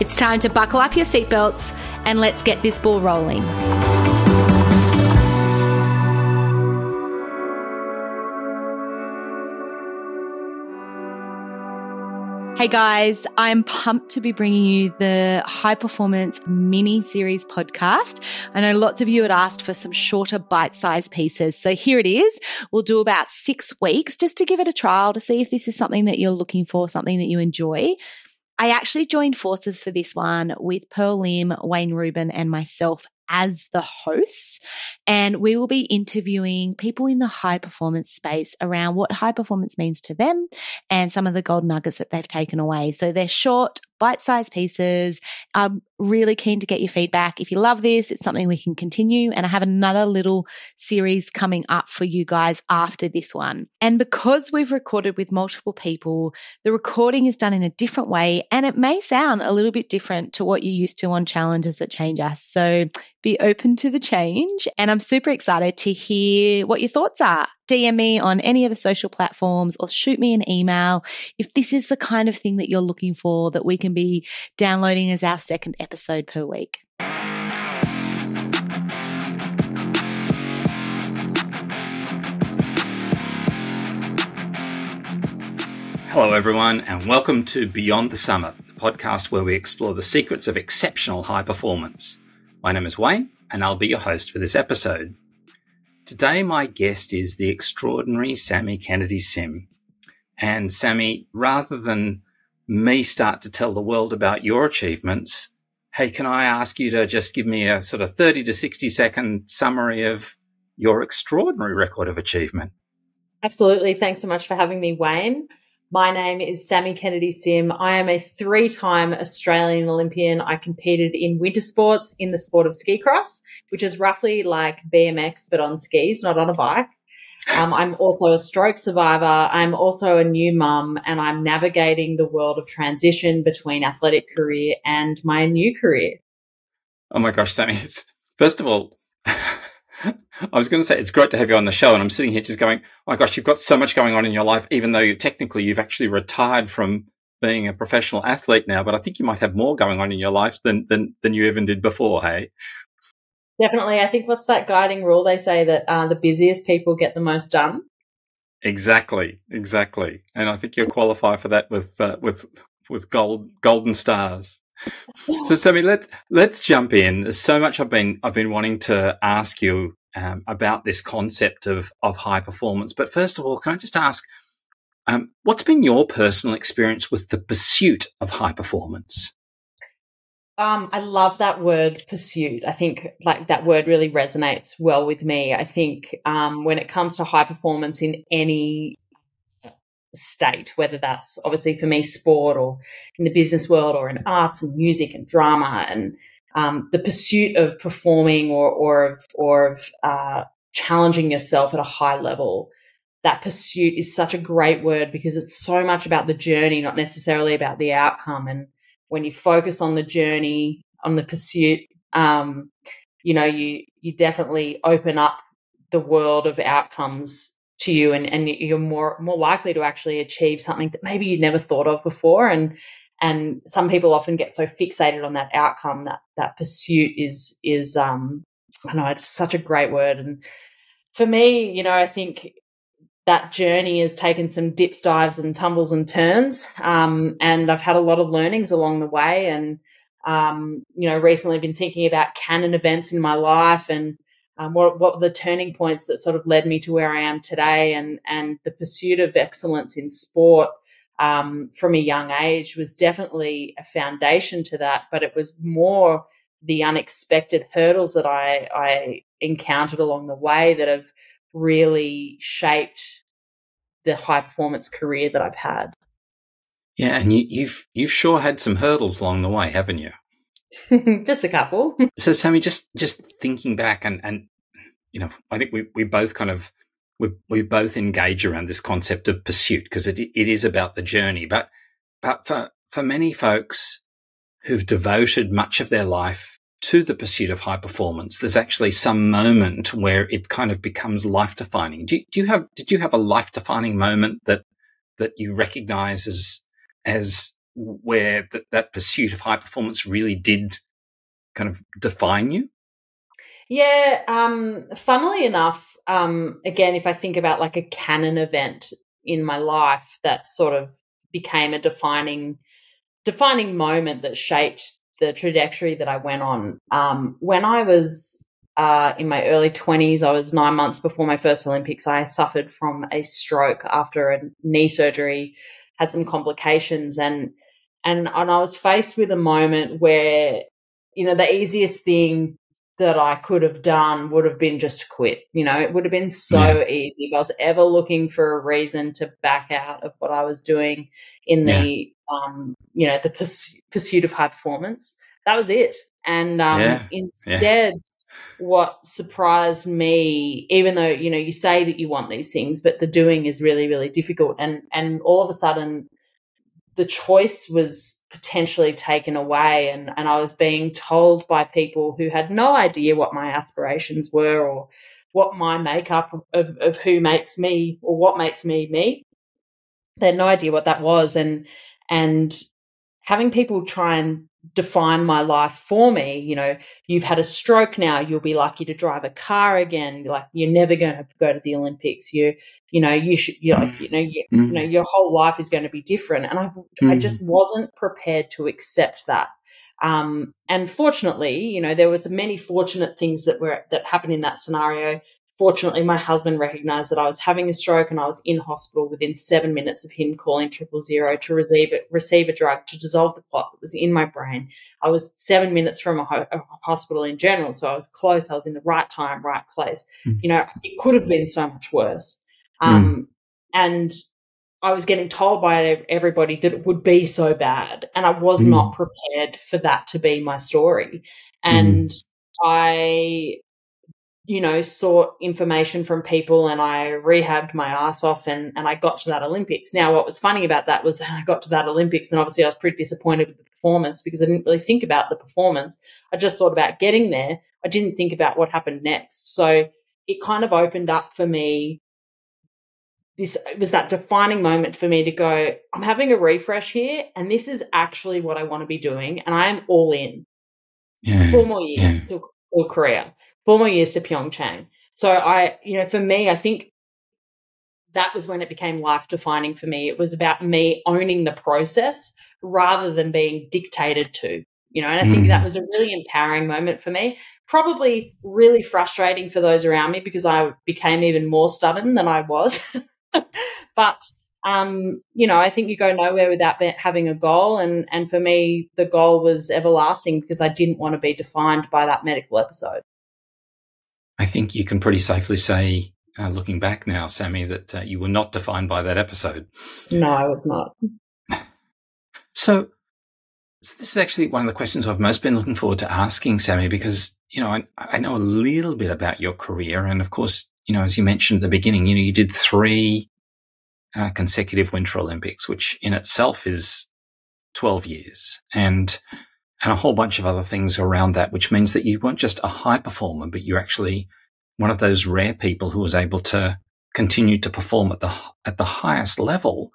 It's time to buckle up your seatbelts and let's get this ball rolling. Hey guys, I'm pumped to be bringing you the High Performance mini series podcast. I know lots of you had asked for some shorter bite sized pieces. So here it is. We'll do about six weeks just to give it a trial to see if this is something that you're looking for, something that you enjoy. I actually joined forces for this one with Pearl Lim, Wayne Reuben, and myself as the hosts. And we will be interviewing people in the high performance space around what high performance means to them and some of the gold nuggets that they've taken away. So they're short, bite sized pieces. I'm really keen to get your feedback. If you love this, it's something we can continue. And I have another little series coming up for you guys after this one. And because we've recorded with multiple people, the recording is done in a different way and it may sound a little bit different to what you're used to on challenges that change us. So be open to the change. And I'm super excited to hear what your thoughts are. DM me on any of the social platforms or shoot me an email if this is the kind of thing that you're looking for that we can be downloading as our second episode per week. Hello, everyone, and welcome to Beyond the Summit, the podcast where we explore the secrets of exceptional high performance. My name is Wayne, and I'll be your host for this episode. Today, my guest is the extraordinary Sammy Kennedy Sim. And Sammy, rather than me start to tell the world about your achievements, hey, can I ask you to just give me a sort of 30 to 60 second summary of your extraordinary record of achievement? Absolutely. Thanks so much for having me, Wayne. My name is Sammy Kennedy Sim. I am a three time Australian Olympian. I competed in winter sports in the sport of ski cross, which is roughly like BMX, but on skis, not on a bike. Um, I'm also a stroke survivor. I'm also a new mum, and I'm navigating the world of transition between athletic career and my new career. Oh my gosh, Sammy! First of all, I was going to say it's great to have you on the show, and I'm sitting here just going, oh "My gosh, you've got so much going on in your life, even though you, technically you've actually retired from being a professional athlete now. But I think you might have more going on in your life than than than you even did before." Hey, definitely. I think what's that guiding rule? They say that uh, the busiest people get the most done. Exactly, exactly, and I think you qualify for that with uh, with with gold golden stars. so Sammy, let let's jump in. There's so much I've been I've been wanting to ask you um, about this concept of of high performance. But first of all, can I just ask, um, what's been your personal experience with the pursuit of high performance? Um, I love that word pursuit. I think like that word really resonates well with me. I think um, when it comes to high performance in any state, whether that's obviously for me sport or in the business world or in arts and music and drama and um, the pursuit of performing or or of or of uh, challenging yourself at a high level. That pursuit is such a great word because it's so much about the journey, not necessarily about the outcome. And when you focus on the journey, on the pursuit, um, you know, you you definitely open up the world of outcomes to you, and and you're more more likely to actually achieve something that maybe you'd never thought of before. And and some people often get so fixated on that outcome that that pursuit is is um I know it's such a great word. And for me you know I think that journey has taken some dips dives and tumbles and turns um, and I've had a lot of learnings along the way. And um, you know recently been thinking about canon events in my life and um, what what the turning points that sort of led me to where I am today and and the pursuit of excellence in sport um, from a young age was definitely a foundation to that, but it was more the unexpected hurdles that I, I encountered along the way that have really shaped the high performance career that I've had. Yeah, and you, you've you've sure had some hurdles along the way, haven't you? just a couple. so, Sammy, just just thinking back, and and you know, I think we we both kind of we both engage around this concept of pursuit because it it is about the journey, but but for for many folks who've devoted much of their life to the pursuit of high performance, there's actually some moment where it kind of becomes life defining. Do, do you have, did you have a life defining moment that, that you recognize as, as where that, that pursuit of high performance really did kind of define you? Yeah, um, funnily enough, um, again, if I think about like a canon event in my life that sort of became a defining defining moment that shaped the trajectory that I went on. Um, when I was uh, in my early 20s, I was nine months before my first Olympics. I suffered from a stroke after a knee surgery, had some complications, and and and I was faced with a moment where, you know, the easiest thing that I could have done would have been just to quit. You know, it would have been so yeah. easy. If I was ever looking for a reason to back out of what I was doing in yeah. the, um, you know, the pursuit, pursuit of high performance, that was it. And um, yeah. instead, what surprised me, even though you know you say that you want these things, but the doing is really, really difficult. And and all of a sudden, the choice was potentially taken away and, and I was being told by people who had no idea what my aspirations were or what my makeup of, of who makes me or what makes me me. They had no idea what that was and and having people try and define my life for me. You know, you've had a stroke now, you'll be lucky to drive a car again. Like, you're never going to go to the Olympics. You, you know, you should, you're like, you know, you, mm. you know, your whole life is going to be different. And I, mm. I just wasn't prepared to accept that. Um, and fortunately, you know, there was many fortunate things that were that happened in that scenario. Fortunately, my husband recognized that I was having a stroke and I was in hospital within seven minutes of him calling triple zero to receive it, receive a drug to dissolve the clot that was in my brain. I was seven minutes from a, ho- a hospital in general, so I was close. I was in the right time, right place. Mm. You know, it could have been so much worse. Um, mm. And I was getting told by everybody that it would be so bad, and I was mm. not prepared for that to be my story. And I you know, sought information from people and I rehabbed my ass off and, and I got to that Olympics. Now, what was funny about that was I got to that Olympics and obviously I was pretty disappointed with the performance because I didn't really think about the performance. I just thought about getting there. I didn't think about what happened next. So it kind of opened up for me. This it was that defining moment for me to go, I'm having a refresh here and this is actually what I want to be doing and I am all in. Yeah, Four more years yeah. till, till Korea four more years to Pyeongchang. So I, you know, for me, I think that was when it became life defining for me. It was about me owning the process rather than being dictated to, you know, and I think mm. that was a really empowering moment for me. Probably really frustrating for those around me because I became even more stubborn than I was. but um, you know, I think you go nowhere without having a goal. And, and for me, the goal was everlasting because I didn't want to be defined by that medical episode. I think you can pretty safely say, uh, looking back now, Sammy, that uh, you were not defined by that episode. No, I was not. so, so, this is actually one of the questions I've most been looking forward to asking, Sammy, because, you know, I, I know a little bit about your career. And of course, you know, as you mentioned at the beginning, you know, you did three uh, consecutive Winter Olympics, which in itself is 12 years. And and a whole bunch of other things around that, which means that you weren't just a high performer, but you're actually one of those rare people who was able to continue to perform at the, at the highest level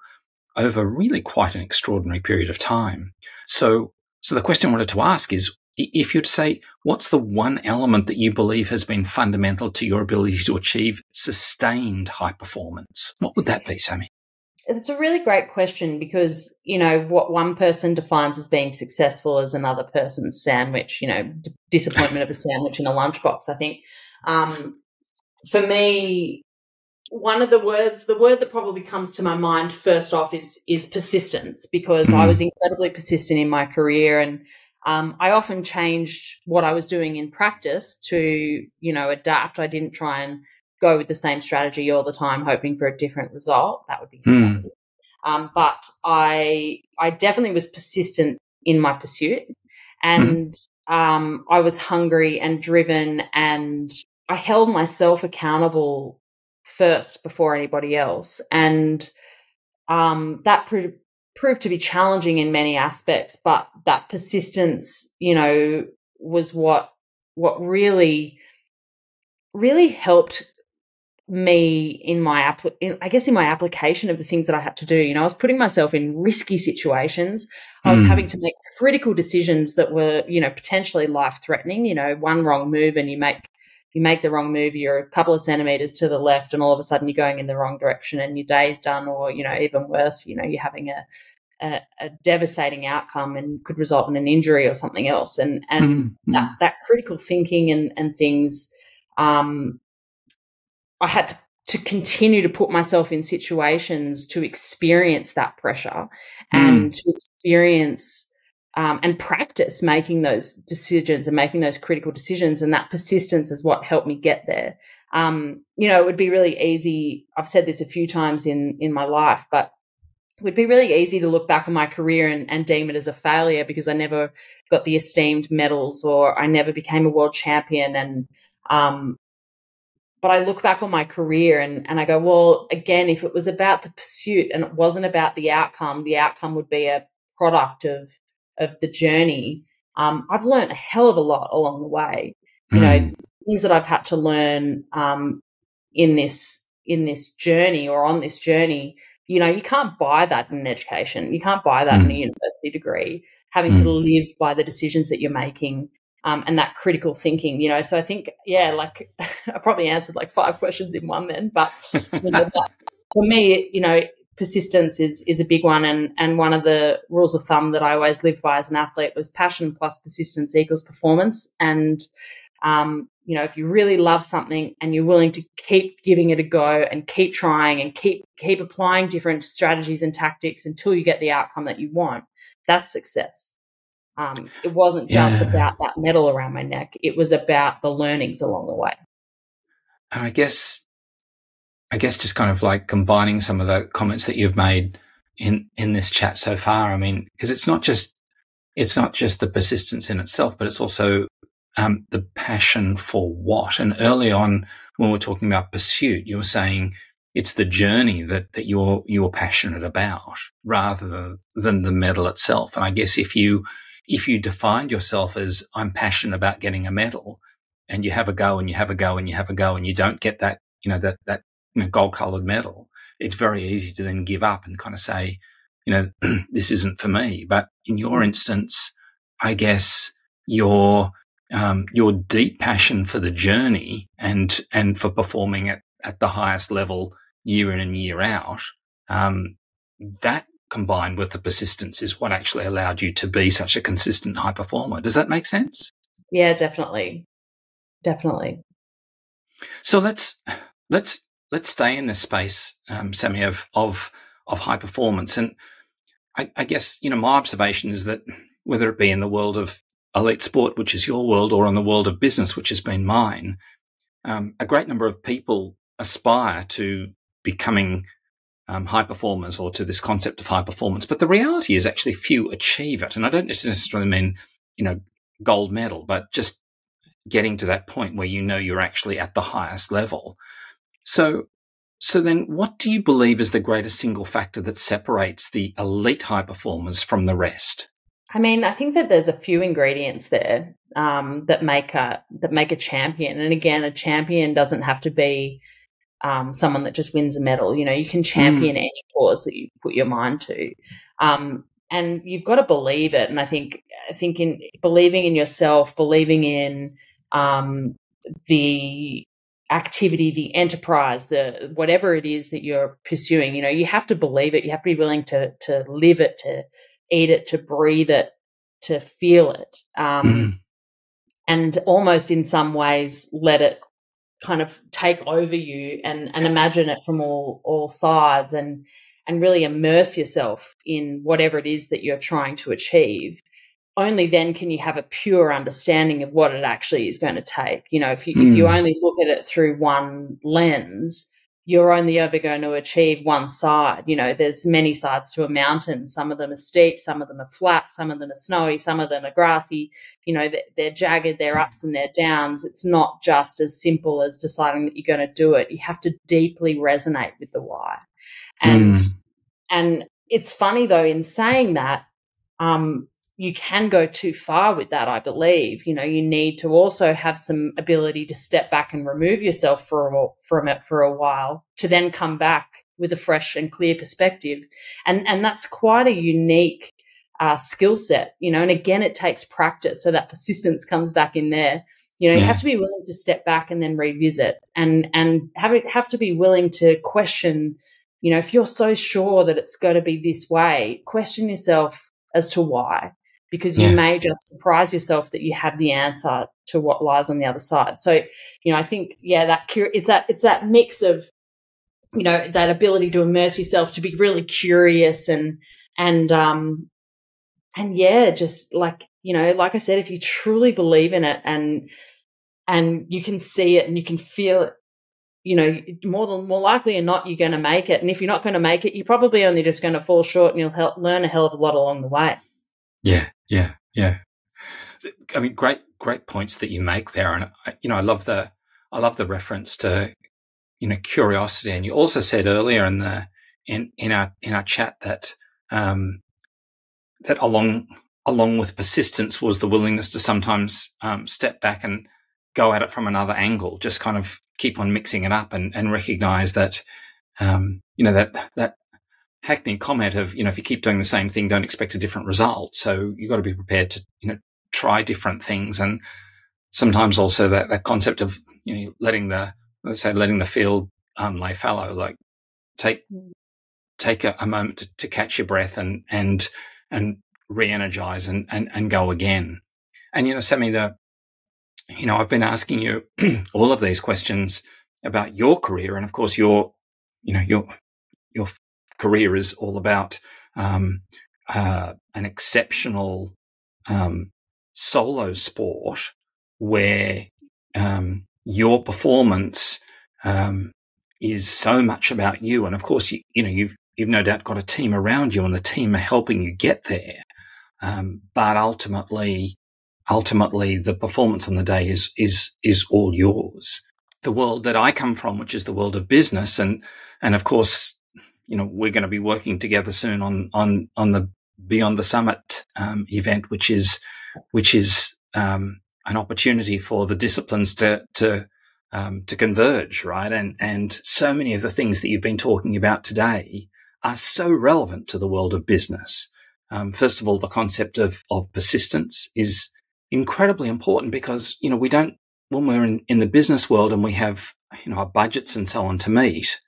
over really quite an extraordinary period of time. So, so the question I wanted to ask is, if you'd say, what's the one element that you believe has been fundamental to your ability to achieve sustained high performance? What would that be, Sammy? It's a really great question because you know what one person defines as being successful is another person's sandwich you know d- disappointment of a sandwich in a lunchbox i think um, for me one of the words the word that probably comes to my mind first off is is persistence because mm. i was incredibly persistent in my career and um, i often changed what i was doing in practice to you know adapt i didn't try and go with the same strategy all the time, hoping for a different result. That would be mm. um, but I I definitely was persistent in my pursuit, and mm. um, I was hungry and driven, and I held myself accountable first before anybody else, and um, that pr- proved to be challenging in many aspects. But that persistence, you know, was what what really really helped me in my app in, i guess in my application of the things that i had to do. You know i was putting myself in risky situations. I was mm. having to make critical decisions that were you know potentially life threatening you know one wrong move and you make you make the wrong move you're a couple of centimeters to the left and all of a sudden you're going in the wrong direction and your day's done or you know even worse you know you're having a a, a devastating outcome and could result in an injury or something else. And and mm. that, that critical thinking and and things um I had to, to continue to put myself in situations to experience that pressure and mm. to experience um, and practice making those decisions and making those critical decisions. And that persistence is what helped me get there. Um, you know, it would be really easy. I've said this a few times in in my life, but it would be really easy to look back on my career and, and deem it as a failure because I never got the esteemed medals or I never became a world champion and um, but I look back on my career and, and I go, well, again, if it was about the pursuit and it wasn't about the outcome, the outcome would be a product of of the journey. Um, I've learned a hell of a lot along the way. You mm. know, things that I've had to learn um, in this in this journey or on this journey. You know, you can't buy that in an education. You can't buy that mm. in a university degree. Having mm. to live by the decisions that you're making um, and that critical thinking, you know. So I think, yeah, like I probably answered like five questions in one then, but you know, for me, you know, persistence is is a big one, and and one of the rules of thumb that I always lived by as an athlete was passion plus persistence equals performance, and um, you know, if you really love something and you're willing to keep giving it a go and keep trying and keep keep applying different strategies and tactics until you get the outcome that you want, that's success. Um, it wasn't just yeah. about that medal around my neck. It was about the learnings along the way. And I guess, I guess just kind of like combining some of the comments that you've made in, in this chat so far. I mean, because it's not just, it's not just the persistence in itself, but it's also um, the passion for what. And early on, when we're talking about pursuit, you were saying it's the journey that, that you're, you're passionate about rather than, than the medal itself. And I guess if you, if you defined yourself as I'm passionate about getting a medal and you have a go and you have a go and you have a go and you don't get that, you know, that, that, you know, gold colored medal, it's very easy to then give up and kind of say, you know, this isn't for me. But in your instance, I guess your, um, your deep passion for the journey and, and for performing at, at the highest level year in and year out, um, that combined with the persistence is what actually allowed you to be such a consistent high performer. Does that make sense? Yeah, definitely. Definitely. So let's let's let's stay in this space, um, Sammy, of of of high performance. And I, I guess you know my observation is that whether it be in the world of elite sport, which is your world, or in the world of business, which has been mine, um, a great number of people aspire to becoming um, high performers or to this concept of high performance. But the reality is actually few achieve it. And I don't necessarily mean, you know, gold medal, but just getting to that point where you know you're actually at the highest level. So, so then what do you believe is the greatest single factor that separates the elite high performers from the rest? I mean, I think that there's a few ingredients there um, that make a that make a champion. And again, a champion doesn't have to be um, someone that just wins a medal. You know, you can champion mm. any cause that you put your mind to. Um, and you've got to believe it. And I think, I think in believing in yourself, believing in um, the activity, the enterprise, the whatever it is that you're pursuing, you know, you have to believe it. You have to be willing to to live it, to eat it, to breathe it, to feel it. Um, mm. And almost in some ways let it kind of take over you and, and imagine it from all, all sides and, and really immerse yourself in whatever it is that you're trying to achieve, only then can you have a pure understanding of what it actually is going to take. You know, if you, mm. if you hmm. only look at it through one lens, you're only ever going to achieve one side. You know, there's many sides to a mountain. Some of them are steep, some of them are flat, some of them are snowy, some of them are grassy. You know, they're, they're jagged, they're ups and they're downs. It's not just as simple as deciding that you're going to do it. You have to deeply resonate with the why. And, mm. and it's funny though, in saying that, um, you can go too far with that, I believe. You know, you need to also have some ability to step back and remove yourself for a, from it for a while to then come back with a fresh and clear perspective. And, and that's quite a unique uh, skill set, you know, and again, it takes practice. So that persistence comes back in there. You know, yeah. you have to be willing to step back and then revisit and, and have it, have to be willing to question, you know, if you're so sure that it's going to be this way, question yourself as to why because you yeah. may just surprise yourself that you have the answer to what lies on the other side. So, you know, I think yeah, that it's that it's that mix of you know that ability to immerse yourself, to be really curious and and um and yeah, just like you know, like I said, if you truly believe in it and and you can see it and you can feel it you know, more than more likely or not, you're going to make it. And if you're not going to make it, you're probably only just going to fall short, and you'll help, learn a hell of a lot along the way. Yeah, yeah, yeah. I mean, great, great points that you make there, and you know, I love the, I love the reference to, you know, curiosity. And you also said earlier in the in in our in our chat that um, that along along with persistence was the willingness to sometimes um, step back and go at it from another angle, just kind of keep on mixing it up and, and recognize that, um, you know, that, that Hackney comment of, you know, if you keep doing the same thing, don't expect a different result. So you've got to be prepared to, you know, try different things. And sometimes also that, that concept of, you know, letting the, let's say, letting the field, um, lay fallow, like take, take a, a moment to, to, catch your breath and, and, and re-energize and, and, and go again. And, you know, Sammy, the, you know, I've been asking you all of these questions about your career. And of course, your, you know, your, your career is all about um, uh, an exceptional um, solo sport where um, your performance um, is so much about you. And of course, you, you know, you've, you've no doubt got a team around you and the team are helping you get there. Um, but ultimately, ultimately the performance on the day is, is, is all yours. The world that I come from, which is the world of business and, and of course, you know, we're going to be working together soon on on on the Beyond the Summit um, event, which is which is um, an opportunity for the disciplines to to um, to converge, right? And and so many of the things that you've been talking about today are so relevant to the world of business. Um, first of all, the concept of of persistence is incredibly important because you know we don't when we're in, in the business world and we have you know our budgets and so on to meet.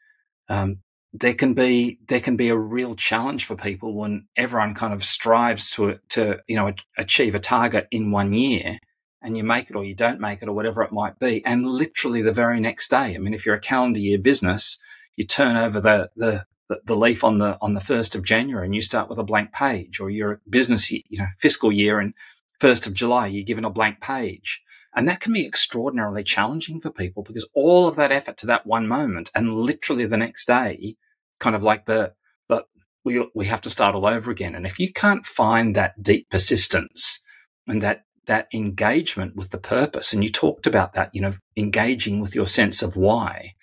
Um, there can be there can be a real challenge for people when everyone kind of strives to to you know achieve a target in one year and you make it or you don't make it or whatever it might be and literally the very next day. I mean if you're a calendar year business you turn over the the the leaf on the on the first of January and you start with a blank page, or your business you know fiscal year and first of July you're given a blank page, and that can be extraordinarily challenging for people because all of that effort to that one moment and literally the next day kind of like the, the we, we have to start all over again. And if you can't find that deep persistence and that, that engagement with the purpose, and you talked about that, you know, engaging with your sense of why,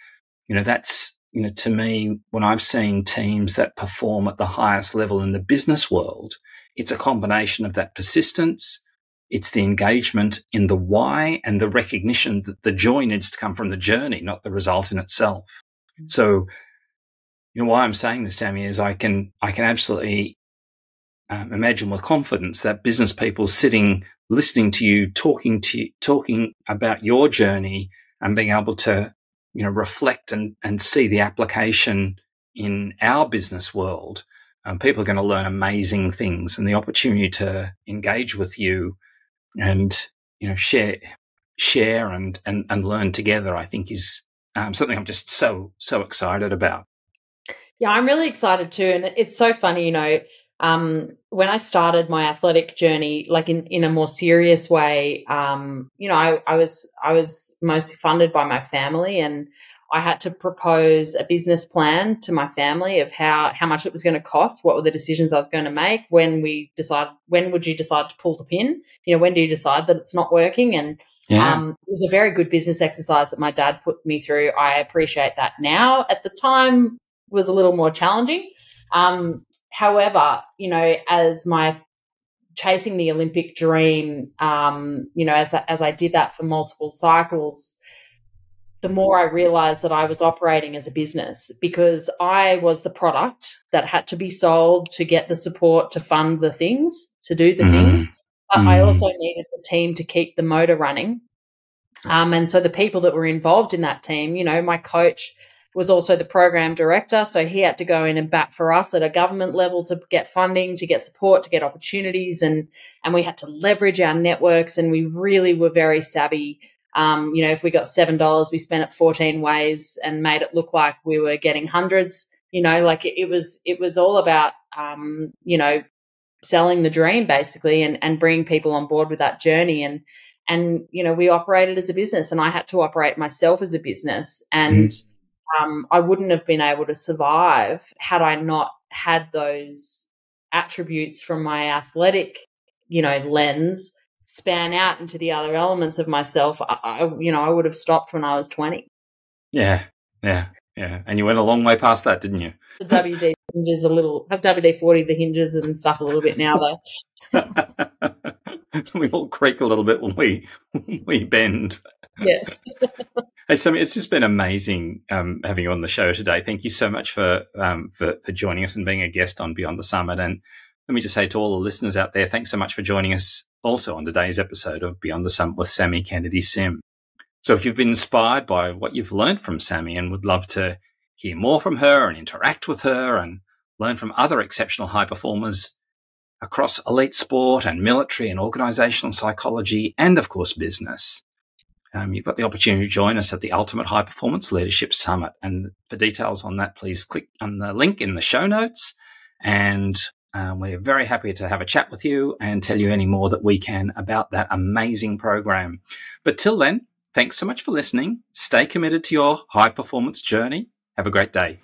you know, that's, you know, to me, when I've seen teams that perform at the highest level in the business world, it's a combination of that persistence. It's the engagement in the why and the recognition that the joy needs to come from the journey, not the result in itself. Mm-hmm. So know why I'm saying this, Sammy, is I can I can absolutely um, imagine with confidence that business people sitting listening to you talking to you, talking about your journey and being able to you know reflect and and see the application in our business world um, people are going to learn amazing things and the opportunity to engage with you and you know share share and and, and learn together i think is um, something i'm just so so excited about yeah, I'm really excited too. And it's so funny, you know, um, when I started my athletic journey, like in, in a more serious way, um, you know, I, I was I was mostly funded by my family, and I had to propose a business plan to my family of how how much it was going to cost, what were the decisions I was going to make, when we decide when would you decide to pull the pin, you know, when do you decide that it's not working, and yeah. um, it was a very good business exercise that my dad put me through. I appreciate that now. At the time, was a little more challenging. Um, however, you know, as my chasing the Olympic dream, um, you know, as as I did that for multiple cycles the more I realized that I was operating as a business because I was the product that had to be sold to get the support to fund the things, to do the mm. things. But mm. I mm-hmm. also needed the team to keep the motor running. Um, and so the people that were involved in that team, you know, my coach was also the program director. So he had to go in and bat for us at a government level to get funding, to get support, to get opportunities. And, and we had to leverage our networks. And we really were very savvy um, you know, if we got seven dollars, we spent it fourteen ways and made it look like we were getting hundreds. You know, like it, it was it was all about um, you know selling the dream basically and and bringing people on board with that journey and and you know we operated as a business and I had to operate myself as a business and mm-hmm. Um, I wouldn't have been able to survive had I not had those attributes from my athletic you know lens span out into the other elements of myself, I, I, you know, I would have stopped when I was 20. Yeah, yeah, yeah. And you went a long way past that, didn't you? The WD hinges a little, have WD 40 the hinges and stuff a little bit now, though. we all creak a little bit when we, we bend. Yes. Hey, Sammy, it's just been amazing um, having you on the show today. Thank you so much for, um, for for joining us and being a guest on Beyond the Summit. And let me just say to all the listeners out there, thanks so much for joining us also on today's episode of Beyond the Summit with Sammy Kennedy Sim. So if you've been inspired by what you've learned from Sammy and would love to hear more from her and interact with her and learn from other exceptional high performers across elite sport and military and organizational psychology and of course business. Um, you've got the opportunity to join us at the Ultimate High Performance Leadership Summit. And for details on that, please click on the link in the show notes and um, we're very happy to have a chat with you and tell you any more that we can about that amazing program. But till then, thanks so much for listening. Stay committed to your high performance journey. Have a great day.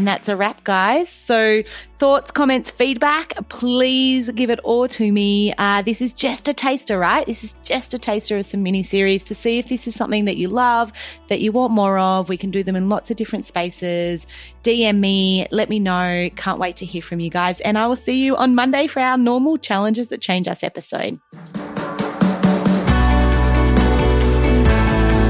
And that's a wrap, guys. So, thoughts, comments, feedback, please give it all to me. Uh, this is just a taster, right? This is just a taster of some mini series to see if this is something that you love, that you want more of. We can do them in lots of different spaces. DM me, let me know. Can't wait to hear from you guys. And I will see you on Monday for our normal Challenges That Change Us episode.